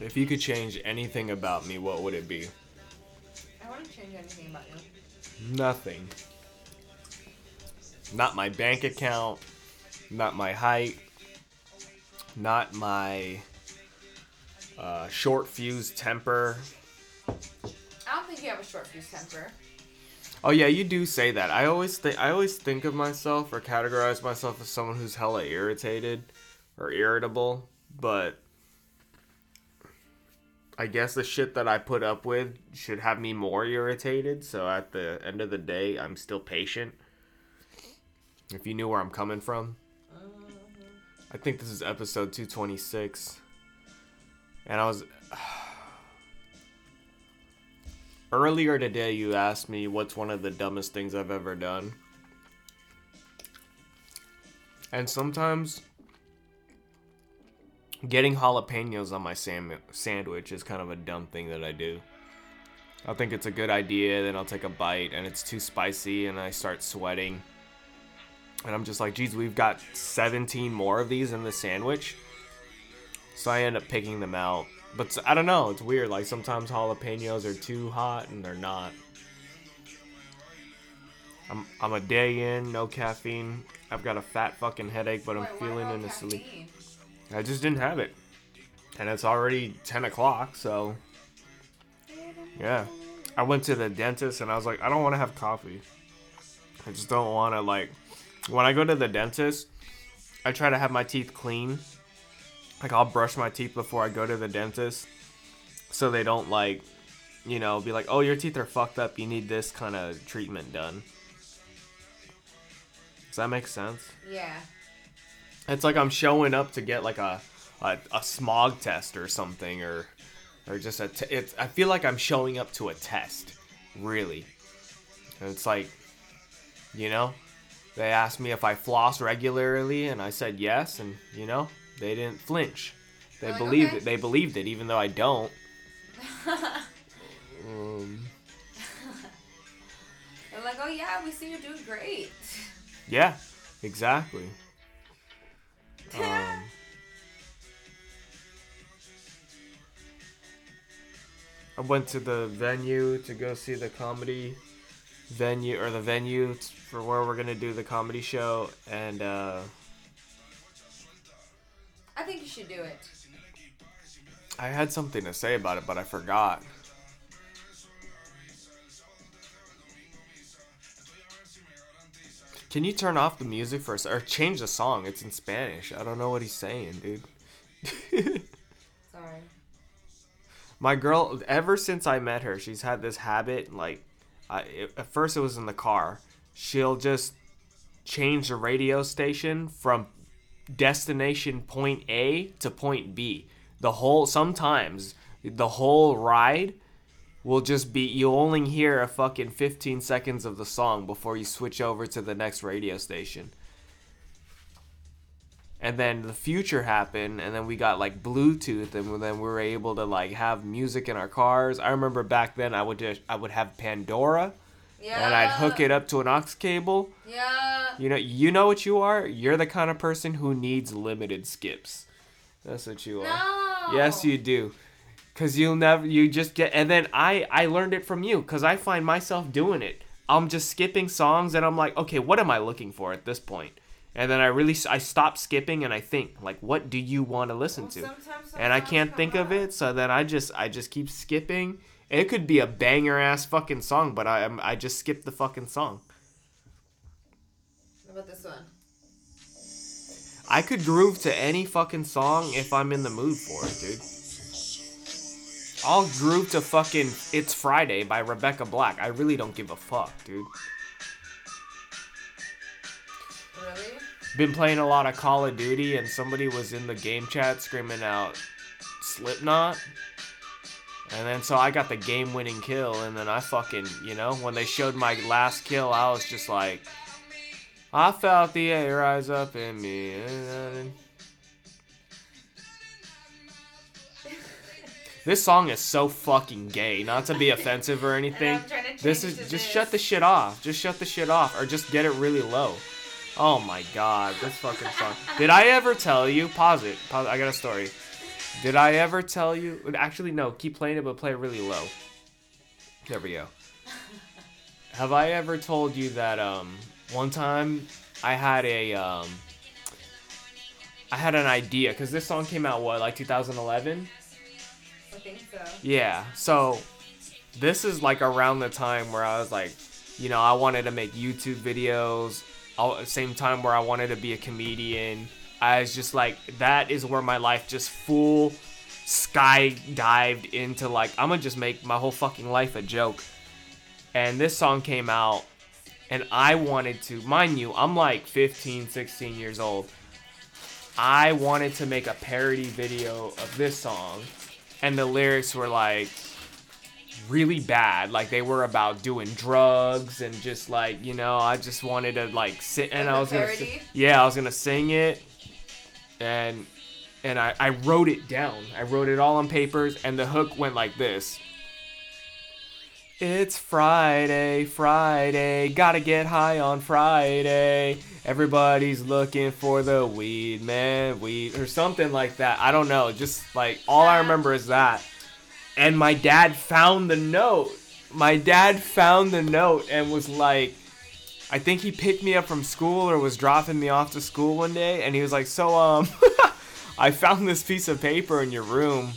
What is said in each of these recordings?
If you could change anything about me, what would it be? I wouldn't change anything about you. Nothing. Not my bank account, not my height, not my uh, short fuse temper. I don't think you have a short fuse temper. Oh yeah, you do say that. I always think I always think of myself or categorize myself as someone who's hella irritated or irritable, but I guess the shit that I put up with should have me more irritated. So at the end of the day, I'm still patient. If you knew where I'm coming from. Uh-huh. I think this is episode 226. And I was Earlier today, you asked me what's one of the dumbest things I've ever done. And sometimes getting jalapenos on my sam- sandwich is kind of a dumb thing that I do. I'll think it's a good idea, then I'll take a bite, and it's too spicy, and I start sweating. And I'm just like, geez, we've got 17 more of these in the sandwich. So I end up picking them out. But I don't know, it's weird. Like sometimes jalapenos are too hot and they're not. I'm I'm a day in, no caffeine. I've got a fat fucking headache, but I'm Wait, feeling in a sleep. I just didn't have it. And it's already 10 o'clock, so. Yeah. I went to the dentist and I was like, I don't want to have coffee. I just don't want to, like. When I go to the dentist, I try to have my teeth clean. Like, I'll brush my teeth before I go to the dentist. So they don't, like, you know, be like, oh, your teeth are fucked up. You need this kind of treatment done. Does that make sense? Yeah. It's like I'm showing up to get like a a, a smog test or something, or or just a. T- it's, I feel like I'm showing up to a test, really. And it's like, you know, they asked me if I floss regularly, and I said yes, and you know, they didn't flinch. They Like, believed okay. it. They believed it, even though I don't. Um, They're like, oh yeah, we see you're doing great. yeah, exactly. Um, I went to the venue to go see the comedy venue or the venue for where we're gonna do the comedy show, and uh, I think you should do it. I had something to say about it, but I forgot. Can you turn off the music first or change the song? It's in Spanish. I don't know what he's saying, dude. Sorry. My girl, ever since I met her, she's had this habit. Like, I, it, at first it was in the car. She'll just change the radio station from destination point A to point B. The whole sometimes the whole ride will just be you'll only hear a fucking 15 seconds of the song before you switch over to the next radio station. And then the future happened, and then we got like Bluetooth, and then we were able to like have music in our cars. I remember back then I would just I would have Pandora, Yeah. and I'd hook it up to an aux cable. Yeah. You know, you know what you are. You're the kind of person who needs limited skips. That's what you are. No. Yes, you do. Cause you'll never, you just get, and then I, I learned it from you. Cause I find myself doing it. I'm just skipping songs, and I'm like, okay, what am I looking for at this point? And then I really, I stop skipping, and I think, like, what do you want to listen Well, to? sometimes And I can't come think of it, so then I just, I just keep skipping. It could be a banger ass fucking song, but I, I just skip the fucking song. What about this one? I could groove to any fucking song if I'm in the mood for it, dude. I'll groove to fucking It's Friday by Rebecca Black. I really don't give a fuck, dude. Really? Been playing a lot of Call of Duty and somebody was in the game chat screaming out Slipknot. And then so I got the game winning kill and then I fucking, you know, when they showed my last kill, I was just like I felt the air rise up in me. This song is so fucking gay, not to be offensive or anything. I'm trying to This is just this. shut the shit off. Just shut the shit off or just get it really low. Oh my god, this fucking song. Did I ever tell you? Pause it. Pause. I got a story. Did I ever tell you? Actually, no. Keep playing it, but play it really low. There we go. Have I ever told you that um one time I had a um I had an idea because this song came out what like 2011. Think so. Yeah. So this is like around the time where I was like, you know, I wanted to make YouTube videos. All, same time where I wanted to be a comedian. I was just like, that is where my life just full sky dived into like, I'm gonna just make my whole fucking life a joke. And this song came out, and I wanted to, mind you, I'm like 15, 16 years old. I wanted to make a parody video of this song, and the lyrics were like really bad. Like they were about doing drugs and just like you know, I just wanted to like sit and I was gonna, yeah, I was gonna sing it, and and I I wrote it down. I wrote it all on papers, and the hook went like this. It's Friday, Friday, gotta get high on Friday. Everybody's looking for the weed, man, weed, or something like that. I don't know. Just like all I remember is that. And my dad found the note. My dad found the note and was like, I think he picked me up from school or was dropping me off to school one day, and he was like, "So, um, I found this piece of paper in your room,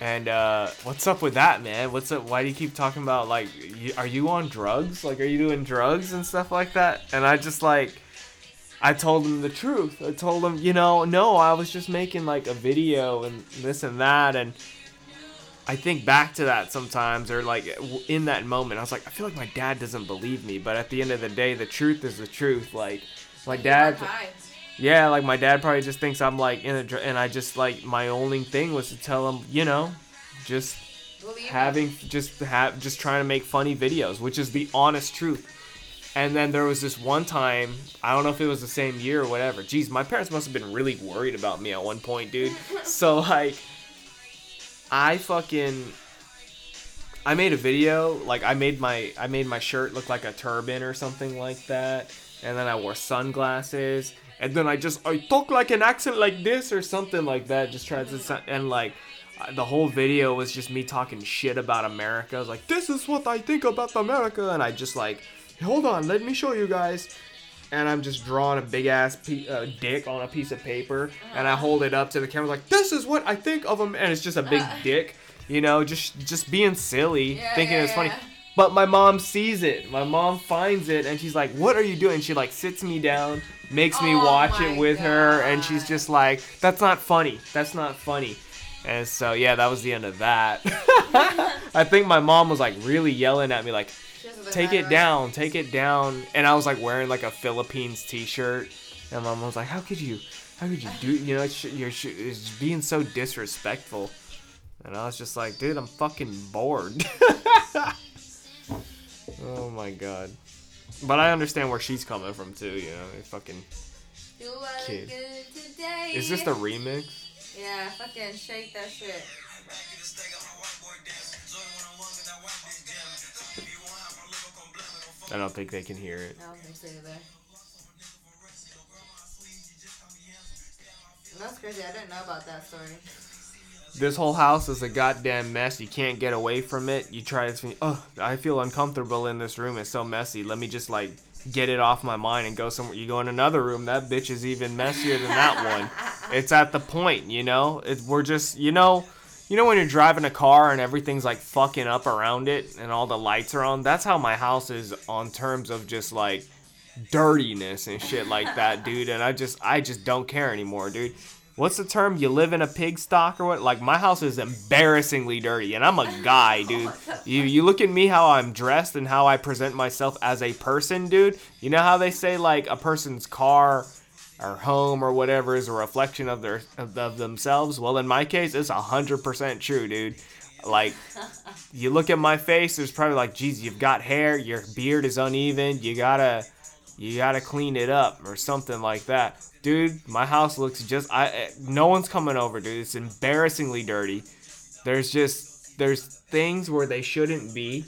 and uh, what's up with that, man? What's up? Why do you keep talking about like, you, are you on drugs? Like, are you doing drugs and stuff like that?" And I just like, I told him the truth. I told him, you know, no, I was just making like a video and this and that, and I think back to that sometimes, or like in that moment, I was like, I feel like my dad doesn't believe me, but at the end of the day, the truth is the truth. Like, my dad. Yeah, like my dad probably just thinks I'm like in a, dr- and I just like my only thing was to tell him, you know, just having just have just trying to make funny videos, which is the honest truth. And then there was this one time, I don't know if it was the same year or whatever. Jeez, my parents must have been really worried about me at one point, dude. so like I fucking I made a video, like I made my I made my shirt look like a turban or something like that. And then I wore sunglasses. And then I just I talk like an accent like this or something like that. Just tried to sound, and like uh, the whole video was just me talking shit about America. I was like, this is what I think about America, and I just like, hold on, let me show you guys. And I'm just drawing a big ass pe- uh, dick on a piece of paper, and I hold it up to the camera like, this is what I think of them, and it's just a big dick, you know, just just being silly, Yeah, thinking yeah, it's funny. But my mom sees it. My mom finds it, and she's like, "What are you doing?" She like sits me down, makes me Oh watch it with her, and she's just like, "That's not funny. That's not funny." And so yeah, that was the end of that. I think my mom was like really yelling at me like, She has a "Take it down, take it down." And I was like wearing like a Philippines T-shirt, and mom was like, "How could you? How could you do? You know, it's, you're it's being so disrespectful." And I was just like, "Dude, I'm fucking bored." oh my god. But I understand where she's coming from too. You know, it's fucking. Kid. Is this the remix? Yeah, fucking shake that shit. I don't think they can hear it. I don't think so either. That's crazy. I didn't know about that story. This whole house is a goddamn mess. You can't get away from it. You try to, oh, I feel uncomfortable in this room. It's so messy. Let me just like get it off my mind and go somewhere. You go in another room. That bitch is even messier than that one. It's at the point, you know. It, we're just, you know, you know when you're driving a car and everything's like fucking up around it and all the lights are on. That's how my house is on terms of just like dirtiness and shit like that, dude. And I just, I just don't care anymore, dude. What's the term? You live in a pig stock or what? Like my house is embarrassingly dirty, and I'm a guy, dude. You you look at me how I'm dressed and how I present myself as a person, dude. You know how they say like a person's car or home or whatever is a reflection of their of, of themselves. Well, in my case, it's hundred percent true, dude. Like you look at my face, there's probably like, geez, you've got hair, your beard is uneven, you gotta you gotta clean it up or something like that. Dude, my house looks just I eh, no one's coming over, dude. It's embarrassingly dirty. There's just there's things where they shouldn't be.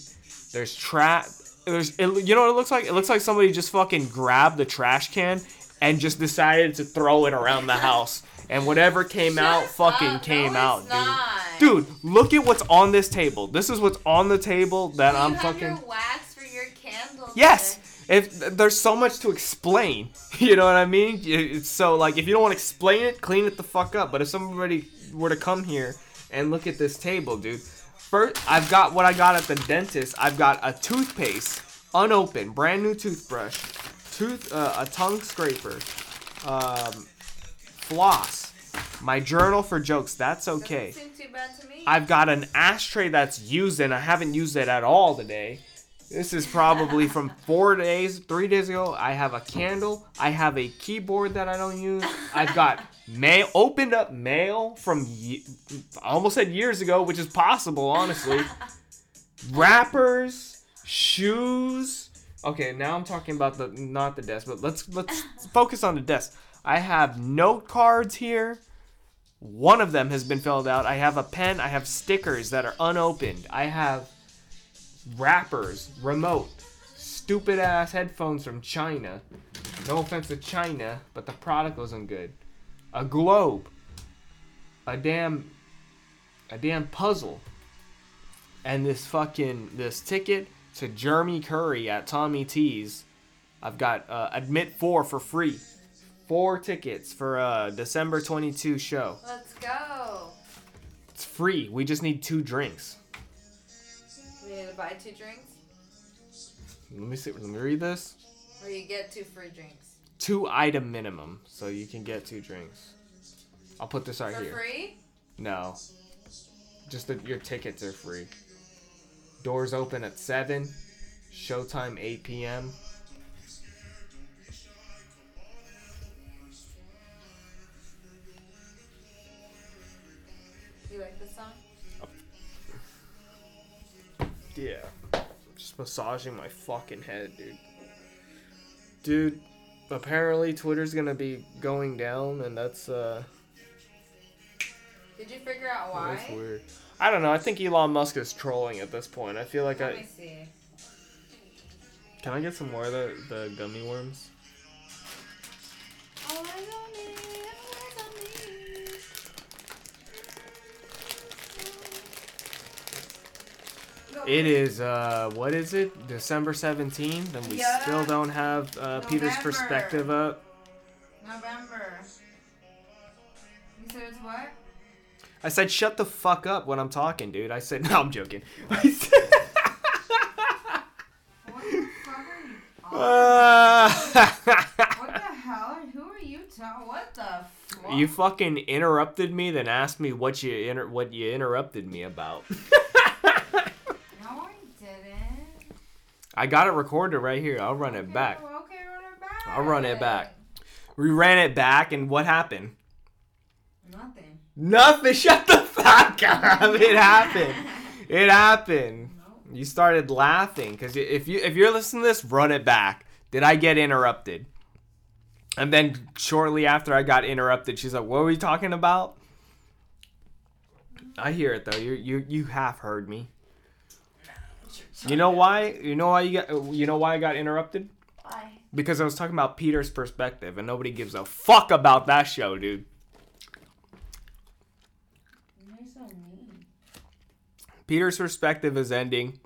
There's trap there's it, you know what it looks like? It looks like somebody just fucking grabbed the trash can and just decided to throw it around the house. and whatever came out Shut fucking up. came No, out, dude. not. Dude, look at what's on this table. This is what's on the table that you I'm fucking. your wax for your candles. Yes. If there's so much to explain, you know what I mean. So like if you don't want to explain it, clean it the fuck up. But if somebody were to come here and look at this table, dude. First, I've got what I got at the dentist. I've got a toothpaste, unopened, brand new toothbrush, tooth, uh, a tongue scraper, um, floss, my journal for jokes. That's okay. Doesn't seem too bad to me. I've got an ashtray that's used and I haven't used it at all today. This is probably from four days, three days ago. I have a candle. I have a keyboard that I don't use. I've got mail, opened up mail from, ye- almost said years ago, which is possible, honestly. Wrappers, shoes. Okay, now I'm talking about the not the desk, but let's let's focus on the desk. I have note cards here. One of them has been filled out. I have a pen. I have stickers that are unopened. I have wrappers, remote, stupid ass headphones from China. No offense to China, but the product wasn't good. A globe, a damn, a damn puzzle, and this fucking this ticket to Jeremy Curry at Tommy T's. I've got uh, admit four for free. Four tickets for a December 22 show. Let's go. It's free. We just need two drinks. Need to buy two drinks, Let me see. Let me read this. or you get two free drinks Two item minimum, so you can get two drinks. I'll put this right for here. free. No, just that your tickets are free. Doors open at seven. Showtime 8 p.m. Yeah. Just massaging my fucking head, dude. Dude, apparently Twitter's gonna be going down, and that's uh. Did you figure out why? That's weird. I don't know. I think Elon Musk is trolling at this point. I feel like Let I me see. can I get some more of the the gummy worms. It is uh what is it? December seventeenth, and we Yeah. still don't have uh, Peter's perspective up. November. You said it's what? I said shut the fuck up when I'm talking, dude. I said no, I'm joking. Said, What the fuck are you? uh, What the hell? Who are you talking? What the fuck? you fucking interrupted me, then asked me what you inter- what you interrupted me about. No, I didn't. I got it recorded right here. I'll run it back. Okay, okay, run it back. I'll run it back. We ran it back, and what happened? Nothing. Nothing. Shut the fuck up. It happened. It happened. You started laughing because if you if you're listening to this, run it back. Did I get interrupted? And then shortly after I got interrupted, she's like, "What were we talking about?" I hear it though. You you you half heard me. You know why? You know why you got? You know why I got interrupted? Why? Because I was talking about Peter's perspective, and nobody gives a fuck about that show, dude. You're so mean. Peter's perspective is ending,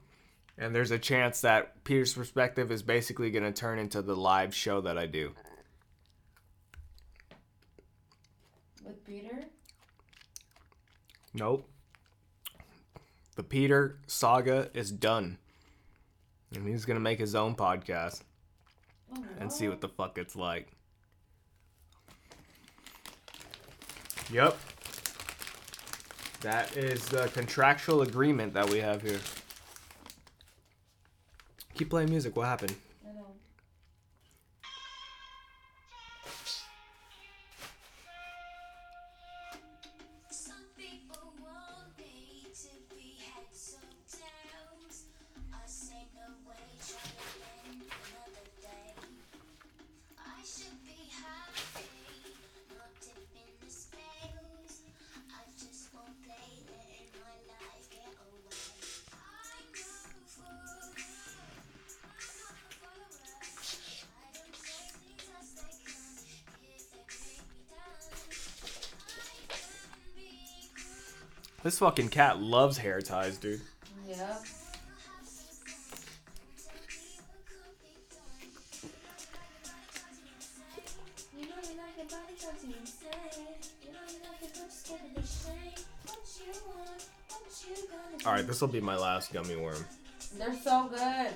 and there's a chance that Peter's perspective is basically going to turn into the live show that I do. With Peter? Nope. The Peter saga is done. And he's to make his own podcast Oh, and see what the fuck it's like. Yep. That is the contractual agreement that we have here. Keep playing music. What happened? Shake. What you want, what you gonna All right, this will be my last gummy worm. They're so good.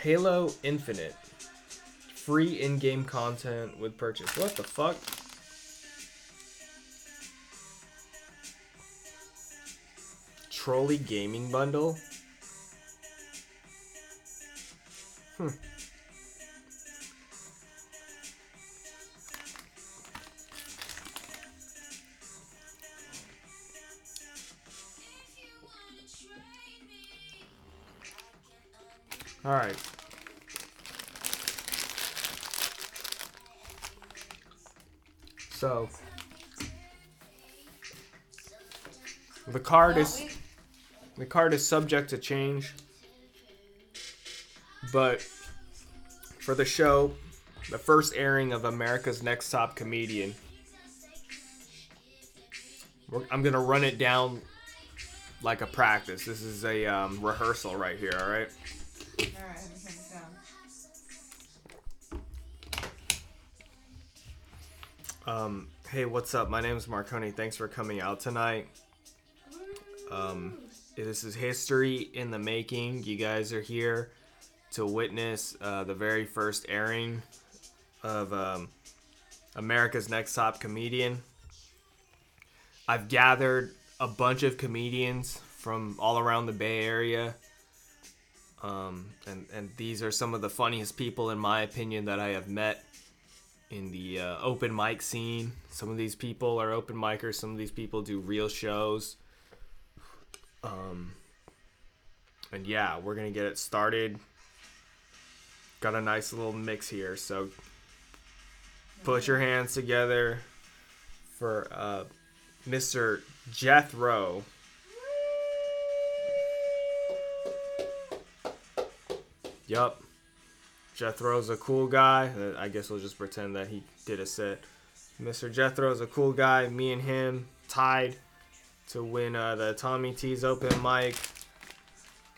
Halo Infinite. Free in-game content with purchase. What the fuck? Trolley gaming bundle. Hmm. All right. So the card is the card is subject to change. But for the show, the first airing of America's Next Top Comedian, I'm gonna run it down like a practice. This is a um, rehearsal right here. All right. This down. Um, hey, what's up? My name is Marconi. Thanks for coming out tonight. Um, this is history in the making. You guys are here to witness uh, the very first airing of um, America's Next Top Comedian. I've gathered a bunch of comedians from all around the Bay Area. Um, and, and these are some of the funniest people, in my opinion, that I have met in the uh, open mic scene. Some of these people are open micers. Some of these people do real shows. Um, and yeah, we're gonna get it started. Got a nice little mix here, so put your hands together for uh, Mr. Jethro. Yup. Jethro's a cool guy. I guess we'll just pretend that he did a set. Mr. Jethro's a cool guy. Me and him tied to win uh, the Tommy T's open mic.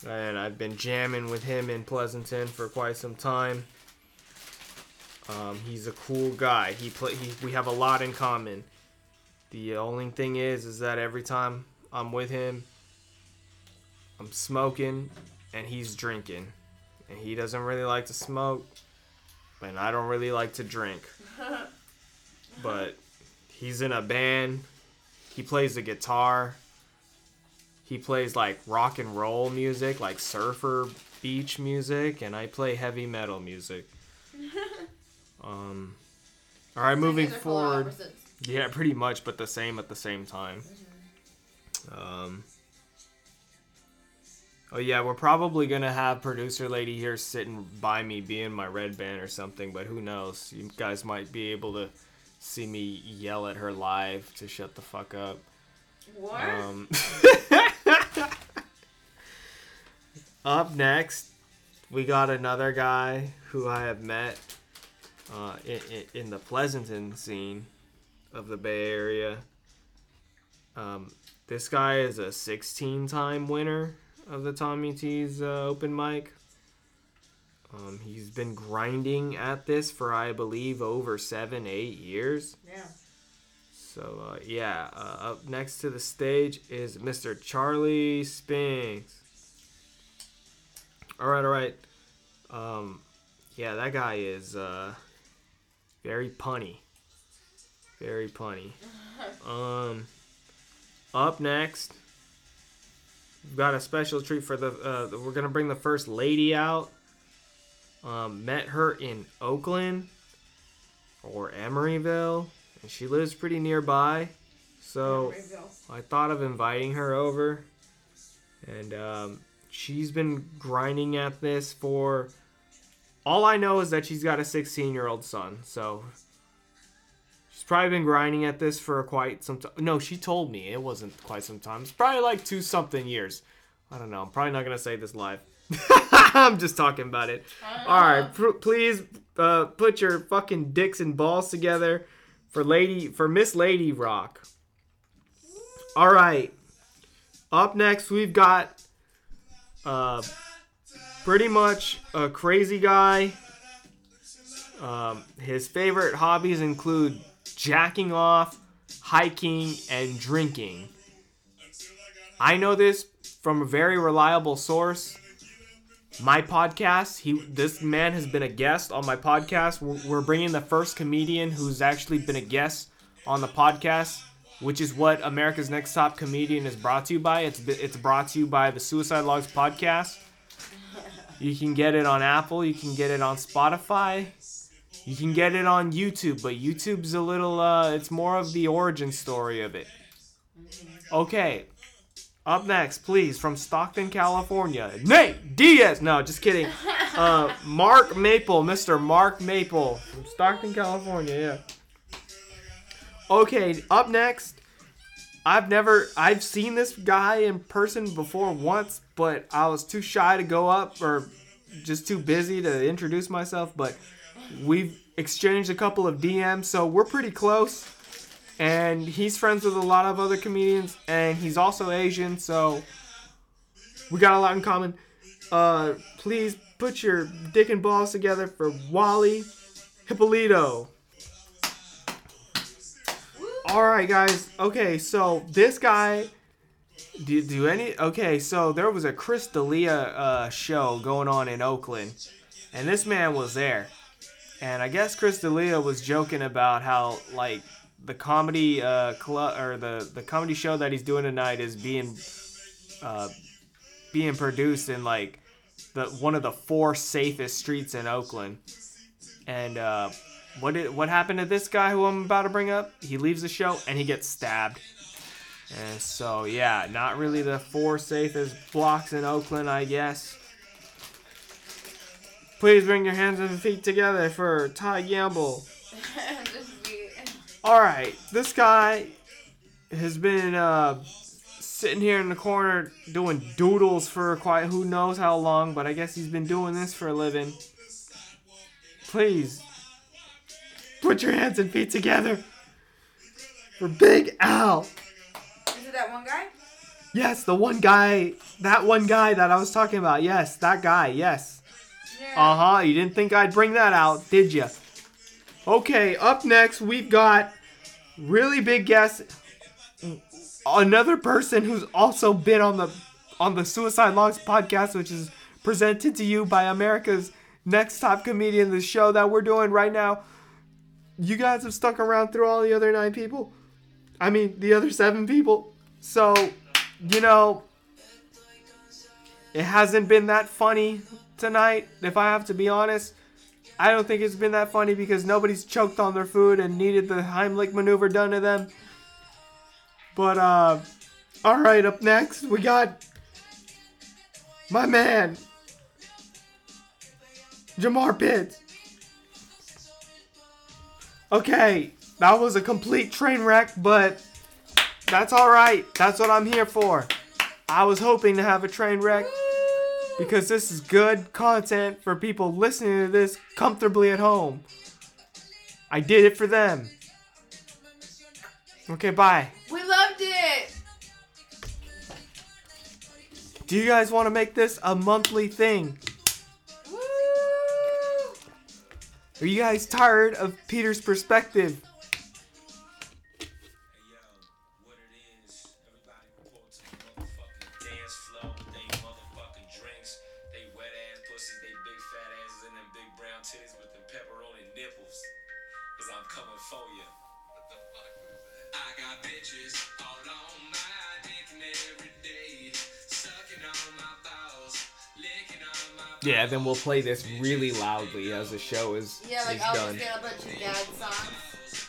And I've been jamming with him in Pleasanton for quite some time. Um, he's a cool guy. He play. He, we have a lot in common. The only thing is, is that every time I'm with him, I'm smoking, and he's drinking and he doesn't really like to smoke, and I don't really like to drink. but he's in a band. He plays the guitar. He plays like rock and roll music, like surfer beach music, and I play heavy metal music. um, all right, moving These are polar forward. Yeah, pretty much, but the same at the same time. Um. Oh yeah, we're probably gonna have producer lady here sitting by me, being my red band or something. But who knows? You guys might be able to see me yell at her live to shut the fuck up. What? Um, up next, we got another guy who I have met uh, in, in, in the Pleasanton scene of the Bay Area. Um, this guy is a 16 time winner of the Tommy T's uh, open mic. Um, he's been grinding at this for, I believe, over seven, eight years. yeah. So uh, yeah, uh, up next to the stage is Mr. Charlie Spinks. All right, all right. Um, yeah, that guy is uh, very punny. Very punny. Um, up next, we've got a special treat for the. Uh, we're gonna bring the first lady out. Um, met her in Oakland or Emeryville, and she lives pretty nearby. So I thought of inviting her over, and um, she's been grinding at this for. All I know is that she's got a 16 year old son, so she's probably been grinding at this for quite some time. No, she told me it wasn't quite some time. It's probably like two something years. I don't know. I'm probably not gonna say this live. I'm just talking about it. All right, pr- please uh, put your fucking dicks and balls together for lady for Miss Lady Rock. All right. Up next, we've got uh, pretty much a crazy guy. Um, his favorite hobbies include jacking off, hiking, and drinking. I know this from a very reliable source. My podcast. He, this man has been a guest on my podcast. We're, we're bringing the first comedian who's actually been a guest on the podcast, which is what America's Next Top Comedian is brought to you by. It's it's brought to you by the Suicide Logs podcast. You can get it on Apple. You can get it on Spotify. You can get it on YouTube, but YouTube's a little. Uh, it's more of the origin story of it. Okay. Up next, please, from Stockton, California, Nate Diaz. No, just kidding. Uh, Mark Maple, Mr. Mark Maple from Stockton, California. Yeah. Okay, up next, I've never I've seen this guy in person before once, but I was too shy to go up or just too busy to introduce myself, but we've exchanged a couple of DMs, so we're pretty close. And he's friends with a lot of other comedians, and he's also Asian, so we got a lot in common. Uh, please put your dick and balls together for Wally Hippolito. All right, guys. Okay, so this guy. Do, do any okay? So there was a Chris D'Elia uh, show going on in Oakland, and this man was there, and I guess Chris D'Elia was joking about how like the comedy uh club or the the comedy show that he's doing tonight is being uh being produced in like the one of the four safest streets in Oakland, and uh what did what happened to this guy who I'm about to bring up? He leaves the show and he gets stabbed. And so yeah, not really the four safest blocks in Oakland, I guess. Please bring your hands and feet together for Ty Gamble. All right, this guy has been uh, sitting here in the corner doing doodles for quite who knows how long, but I guess he's been doing this for a living. Please put your hands and feet together for Big Al. Is it that one guy? Yes, the one guy, that one guy that I was talking about. Yes, that guy. Yes. Yeah. Uh huh. You didn't think I'd bring that out, did you? Okay, up next we've got really big guest, another person who's also been on the on the Suicide Logs podcast, which is presented to you by America's Next Top Comedian, the show that we're doing right now. You guys have stuck around through all the other nine people. I mean, the other seven people. So, you know, it hasn't been that funny tonight, if I have to be honest. I don't think it's been that funny because nobody's choked on their food and needed the Heimlich maneuver done to them. But, uh, alright, up next, we got my man, Jamar Pitts. Okay, that was a complete train wreck, but that's alright. That's what I'm here for. I was hoping to have a train wreck because this is good content for people listening to this comfortably at home. I did it for them. Okay, bye. We loved it. Do you guys want to make this a monthly thing? Woo! Are you guys tired of Peter's perspective? My Yeah, then we'll play this really loudly as the show is, Yeah, like is I'll done. just get a bunch of dad songs.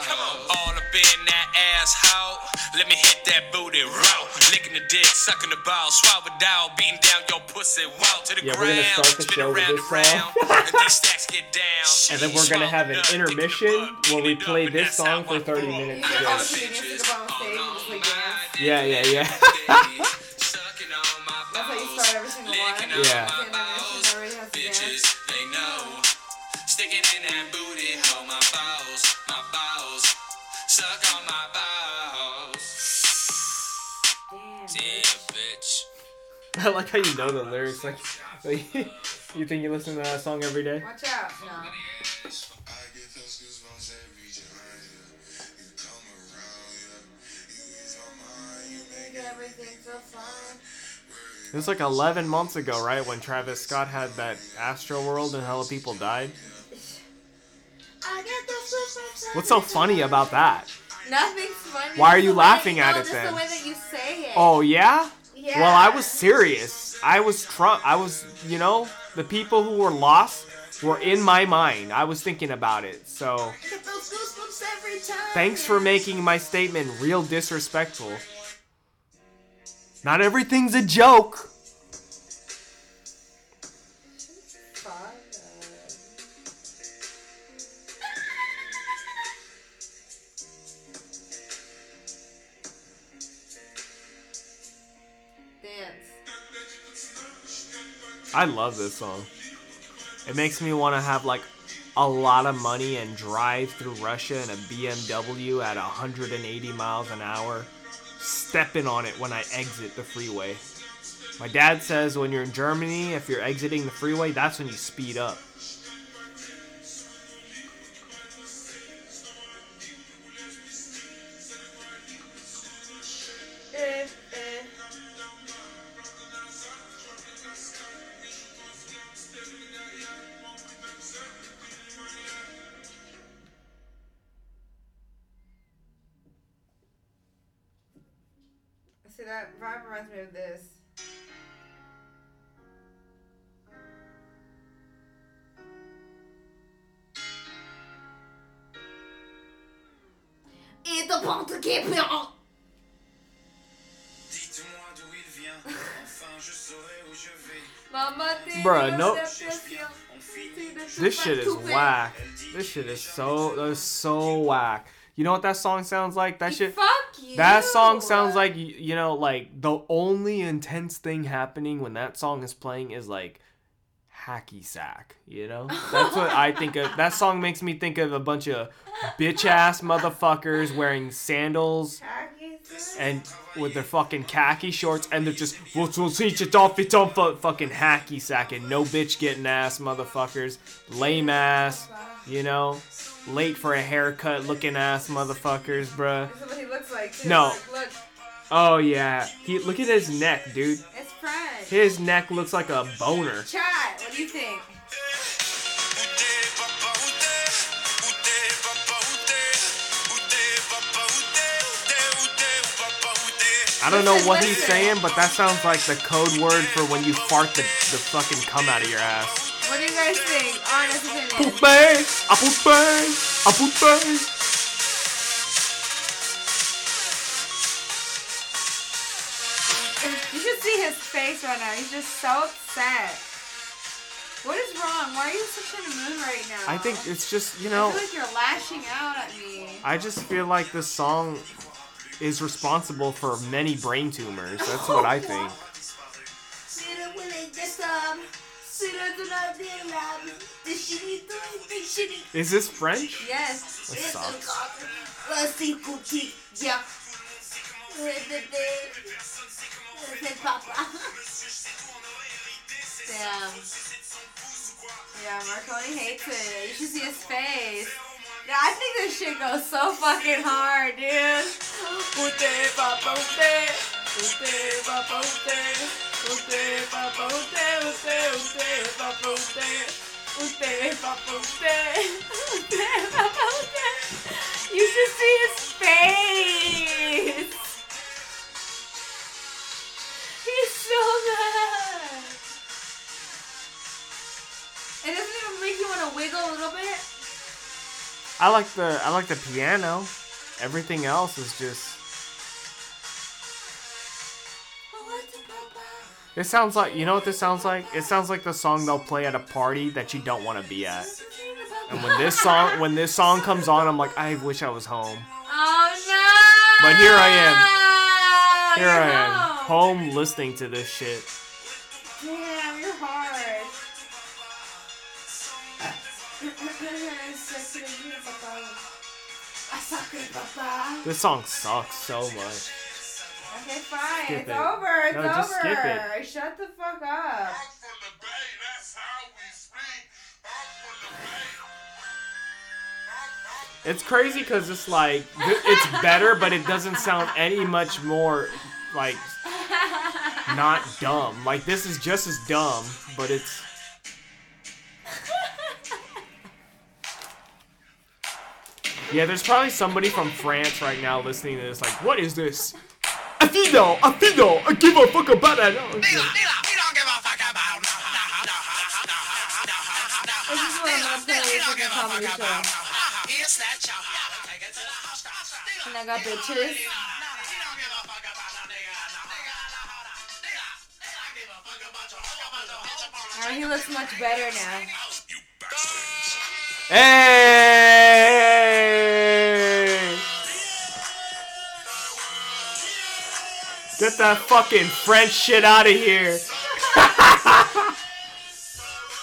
Come on. All up in that asshole. Let me hit that booty raw. Licking the dick, sucking the ball, swallow down, beating down your pussy wall to the Yeah, we're gonna start the spin show with this and round, and these stacks get down. And then we're gonna have an intermission dick in the butt, where we play this song for 30 minutes You straight. know, every single one. licking on Yeah. my balls. everybody has to Bitches, they know. Sticking in that booty, hold my balls, my balls. Suck suck on my balls. Damn. Damn, bitch. I like how you know the lyrics. Like, like you think you listen to that song every day? Watch out. No. It was like 11 months ago, right, when Travis Scott had that Astroworld and hella people died. I get those goosebumps What's so funny about that? Nothing's funny. Why are you way laughing at no, it just then? the way that you say it. Oh yeah? yeah. Well, I was serious. I was Trump. I was, you know, the people who were lost were in my mind. I was thinking about it. So, I get those goosebumps every time. thanks for making my statement real disrespectful. Not everything's a joke. I love this song. It makes me want to have like a lot of money and drive through Russia in a BMW at 180 miles an hour, stepping on it when I exit the freeway. My dad says when you're in Germany, if you're exiting the freeway, that's when you speed up. This shit is whack. This shit is so that's so whack. You know what that song sounds like? That shit Fuck you. That song sounds like you know, like the only intense thing happening when that song is playing is like hacky sack. You know, that's what I think of. That song makes me think of a bunch of bitch ass motherfuckers wearing sandals and with their fucking khaki shorts, and they're just we'll each it off it fu- fucking hacky sacking, no bitch getting ass motherfuckers, lame ass, you know, late for a haircut looking ass motherfuckers, bruh. This is what he looks like too. No. Look, Oh yeah, he look at his neck, dude. it's. His neck looks like a boner. Chat, what do you think? I don't know what he's saying, but that sounds like the code word for when you fart the, the fucking cum out of your ass. What do you guys think? Honest opinion. Poupée, a poupée, a poupée. You should see his face right now. He's just so upset. What is wrong? Why are you such in a mood right now? I think it's just you know. I feel like you're lashing out at me. I just feel like this song is responsible for many brain tumors. That's what I think. Is this French? Yes. That sucks. Damn. Yeah, Marconi hates it. You should see his face. Yeah, I think this shit goes so fucking hard, dude. Ute, papa, ute. Ute, papa, ute. Ute, papa, ute. Ute, ute, papa, ute. Ute, papa, ute. Ute, papa, ute. You should see his face. He's so mad. It doesn't even make you want to wiggle a little bit. I like the I like the piano. Everything else is just. It sounds like you know what this sounds like. It sounds like the song they'll play at a party that you don't want to be at. And when this song when this song comes on, I'm like, I wish I was home. Oh no! But here I am. Here I am, home listening to this shit. This song sucks so much. Okay, fine. Skip it's it. over. It's No, over. just skip it. Shut the fuck up. It's crazy because it's like it's better, but it doesn't sound any much more like not dumb. Like this is just as dumb, but it's yeah. There's probably somebody from France right now listening to this. Like, what is this? A fido, a fido, I give a fuck about that. This is what I'm gonna play for the comedy show. And I got bitches. Alright, he looks much better now. Hey! Get that fucking French shit out of here.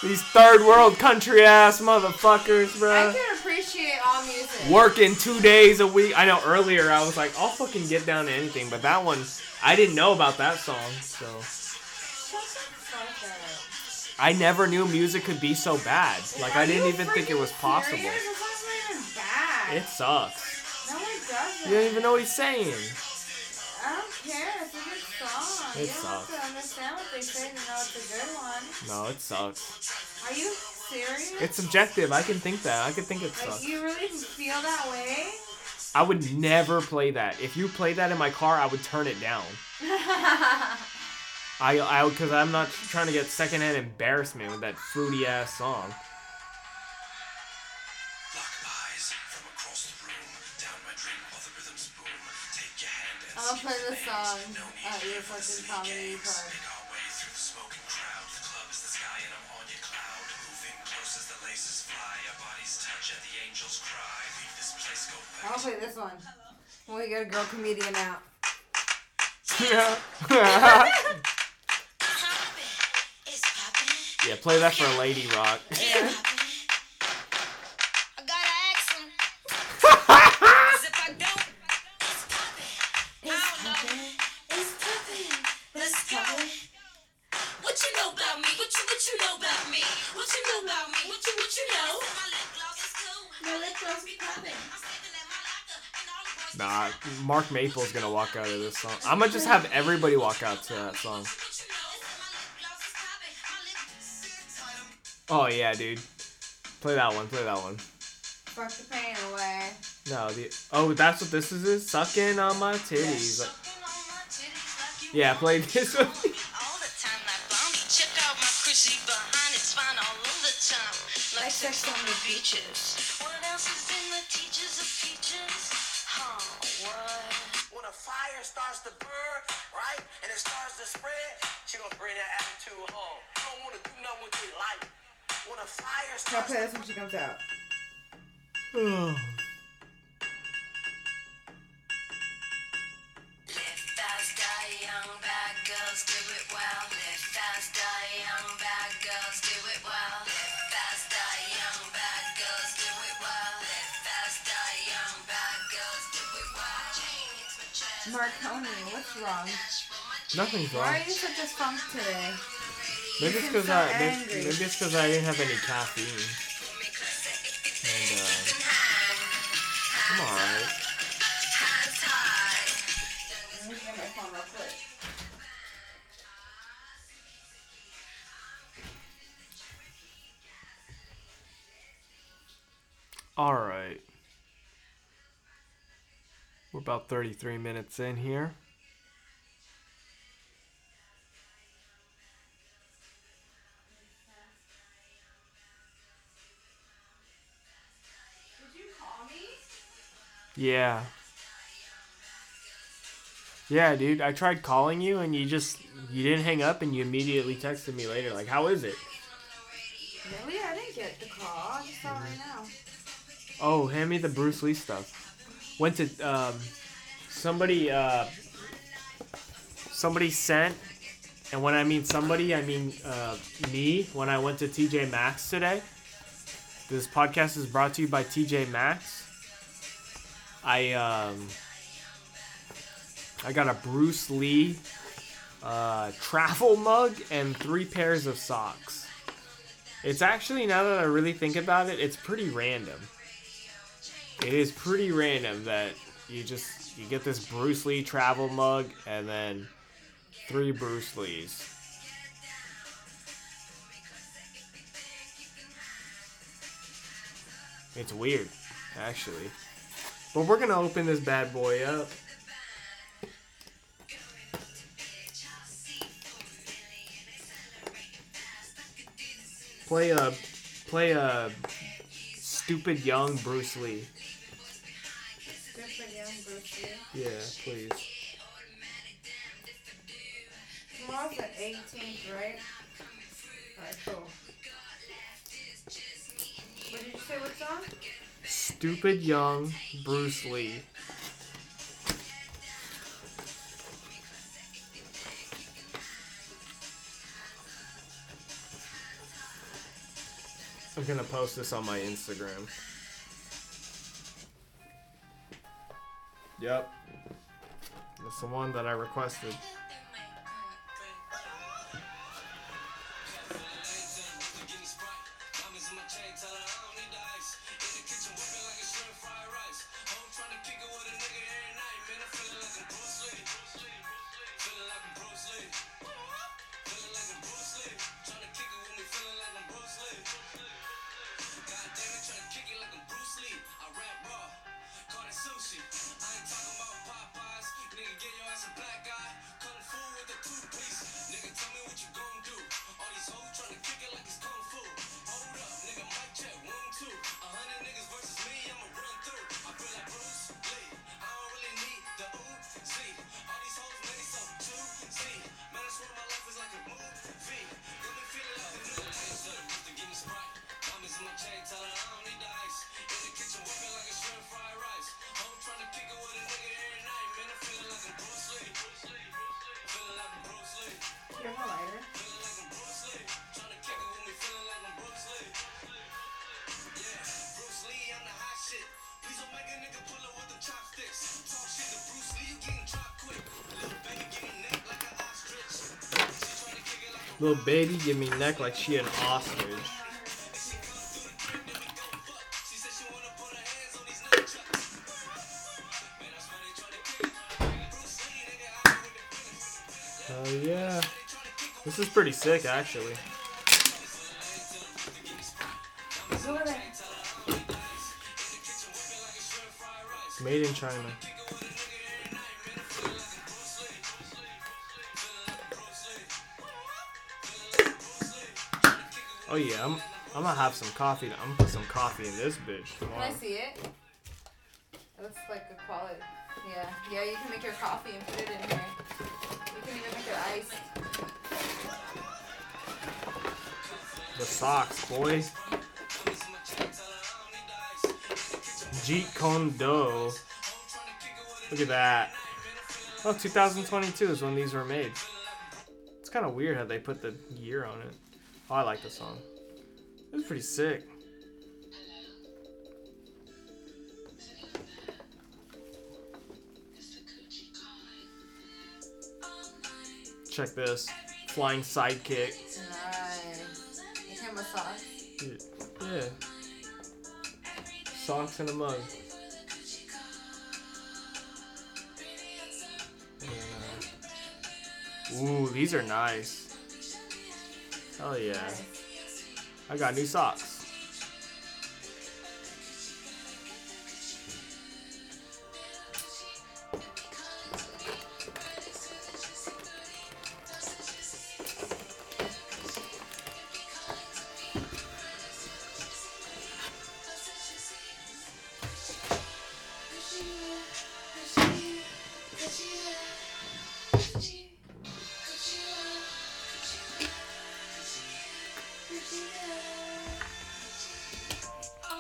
These third world country ass motherfuckers, bro. I can appreciate all music. Working two days a week. I know earlier I was like, I'll fucking get down to anything, but that one, I didn't know about that song, so. Shut the fuck up. I never knew music could be so bad. Like, I didn't even think it was possible. serious? This not even bad. It sucks. no, it doesn't. You don't even know what he's saying. I don't care. It's a good song. It you don't sucks. have to understand what they say to know it's a good one. No, it sucks. Are you serious? It's subjective. I can think that. I can think it like sucks. you really feel that way? I would never play that. If you played that in my car, I would turn it down. I, I, because I'm not trying to get secondhand embarrassment with that fruity ass song. Gonna play this song at your fucking comedy club. I'm gonna play this one. When we get a girl comedian out. yeah, play that for Lady Rock. Mark Maple's gonna walk out of this song. I'm gonna just have everybody walk out to that song. What you know? My lip gloss is poppin'. My lip Oh yeah, dude. Play that one. Play that one. Fuck the pain away. No, the oh, that's what this is. is sucking on my titties. Like, on my titties like yeah, play this one. all the time like Blondie. Check out my Chrissy behind, it's fine all the time. Like sex on the beaches. Fire starts to burn, right, and it starts to spread, she gonna bring that attitude home. You don't wanna do nothing with your life. When a fire I'll starts play this when she comes out. Live fast, die young, bad girls do it well. Live fast, die young, bad Marconi, what's wrong? Nothing's wrong. Why are you such a funk today? Maybe it's because so I maybe, angry. maybe it's because I didn't have any caffeine. And uh, I'm alright. Let me We're about 33 minutes in here. Did you call me? Yeah. Yeah, dude. I tried calling you and you just you didn't hang up and you immediately texted me later like, "How is it?" Really? I didn't get the call. I just saw it right now. Oh, hand me the Bruce Lee stuff. Went to um somebody uh somebody sent and when I mean somebody, I mean uh, me when I went to TJ Maxx today. This podcast is brought to you by TJ Maxx. I um I got a Bruce Lee uh, travel mug and three pairs of socks. It's actually now that I really think about it, it's pretty random. It is pretty random that you just you get this Bruce Lee travel mug and then three Bruce Lees. It's weird, actually. But we're gonna open this bad boy up. Play a play a stupid young Bruce Lee. Yeah, please. Tomorrow's the 18th, right? Alright, cool. What did you say? What song? Stupid young Bruce Lee. I'm gonna post this on my Instagram. Yep. That's the one that I requested. Little baby give me neck like she an ostrich. Oh yeah. This is pretty sick actually. Who are they? Made in China. Oh yeah, I'm I'm gonna have some coffee. I'm gonna put some coffee in this bitch Can I see it? It looks like a quality. Yeah, yeah. You can make your coffee and put it in here. You can even make your ice. The socks, boys. Jeet Kune Do. Look at that. Oh, 2022 is when these were made. It's kind of weird how they put the year on it. Oh, I like the song. It's pretty sick. Check this. Flying sidekick. Nice. You can massage. Yeah. Socks in a mug. Yeah. Ooh, these are nice. Hell yeah. I got new socks.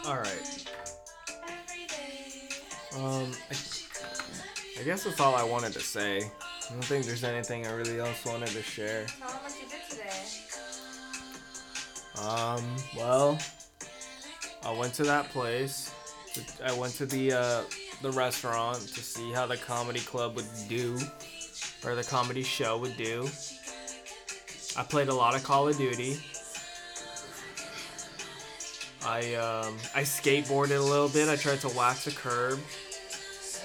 Alright. Um, I, I guess that's all I wanted to say. I don't think there's anything I really else wanted to share. Tell them what you did today. Um, well, I went to that place. I went to the uh, the restaurant to see how the comedy club would do, or the comedy show would do. I played a lot of Call of Duty. I um, I skateboarded a little bit. I tried to wax a curb.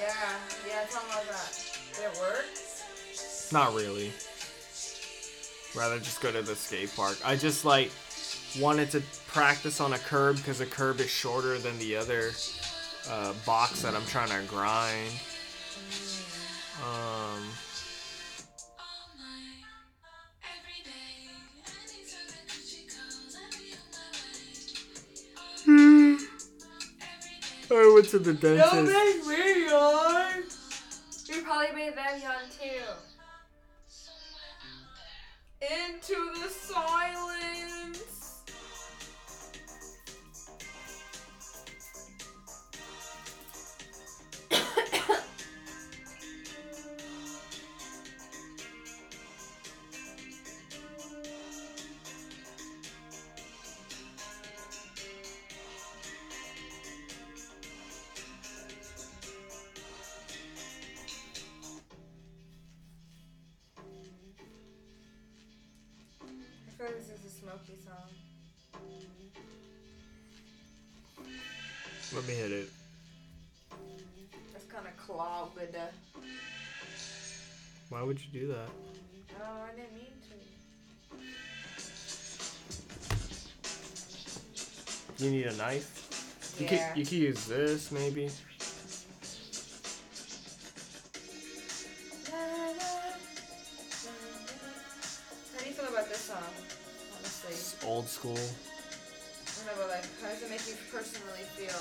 Yeah, yeah, tell me about that. Did it work? Not really. Rather just go to the skate park. I just like wanted to practice on a curb because a curb is shorter than the other uh, box that I'm trying to grind. Um, I went to the dentist. make me yawn. You probably made them yawn too. Into the silence. I feel like this is a smoky song. Let me hit it. It's kind of clogged. Why would you do that? Oh, I didn't mean to. You need a knife? You Yeah. could you could use this maybe. School. I don't know, but like, how does it make you personally feel?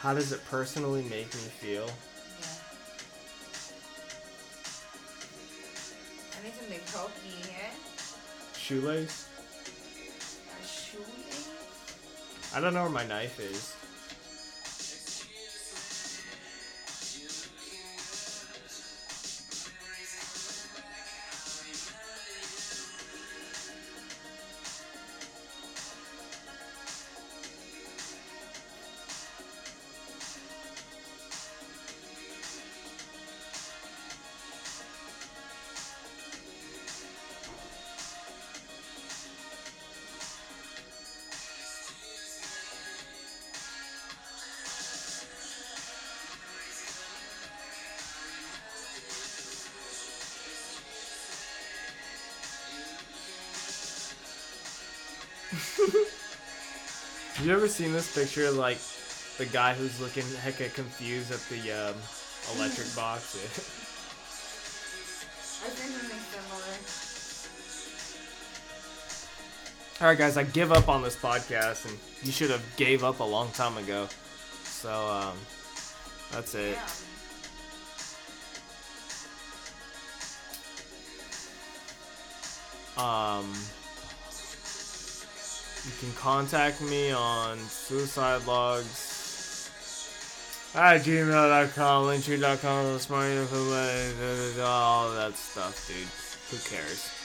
How does it personally make me feel? Yeah. I need something pokey here. Shoelace? A shoelace? I don't know where my knife is. Have you ever seen this picture of, like the guy who's looking hecka confused at the um, electric box? I think something similar. All right, guys, I give up on this podcast, and you should have gave up a long time ago. So um, that's it. Yeah. Um, can contact me on suicide logs at gmail.com, linktree.com, smart all that stuff, dude. Who cares?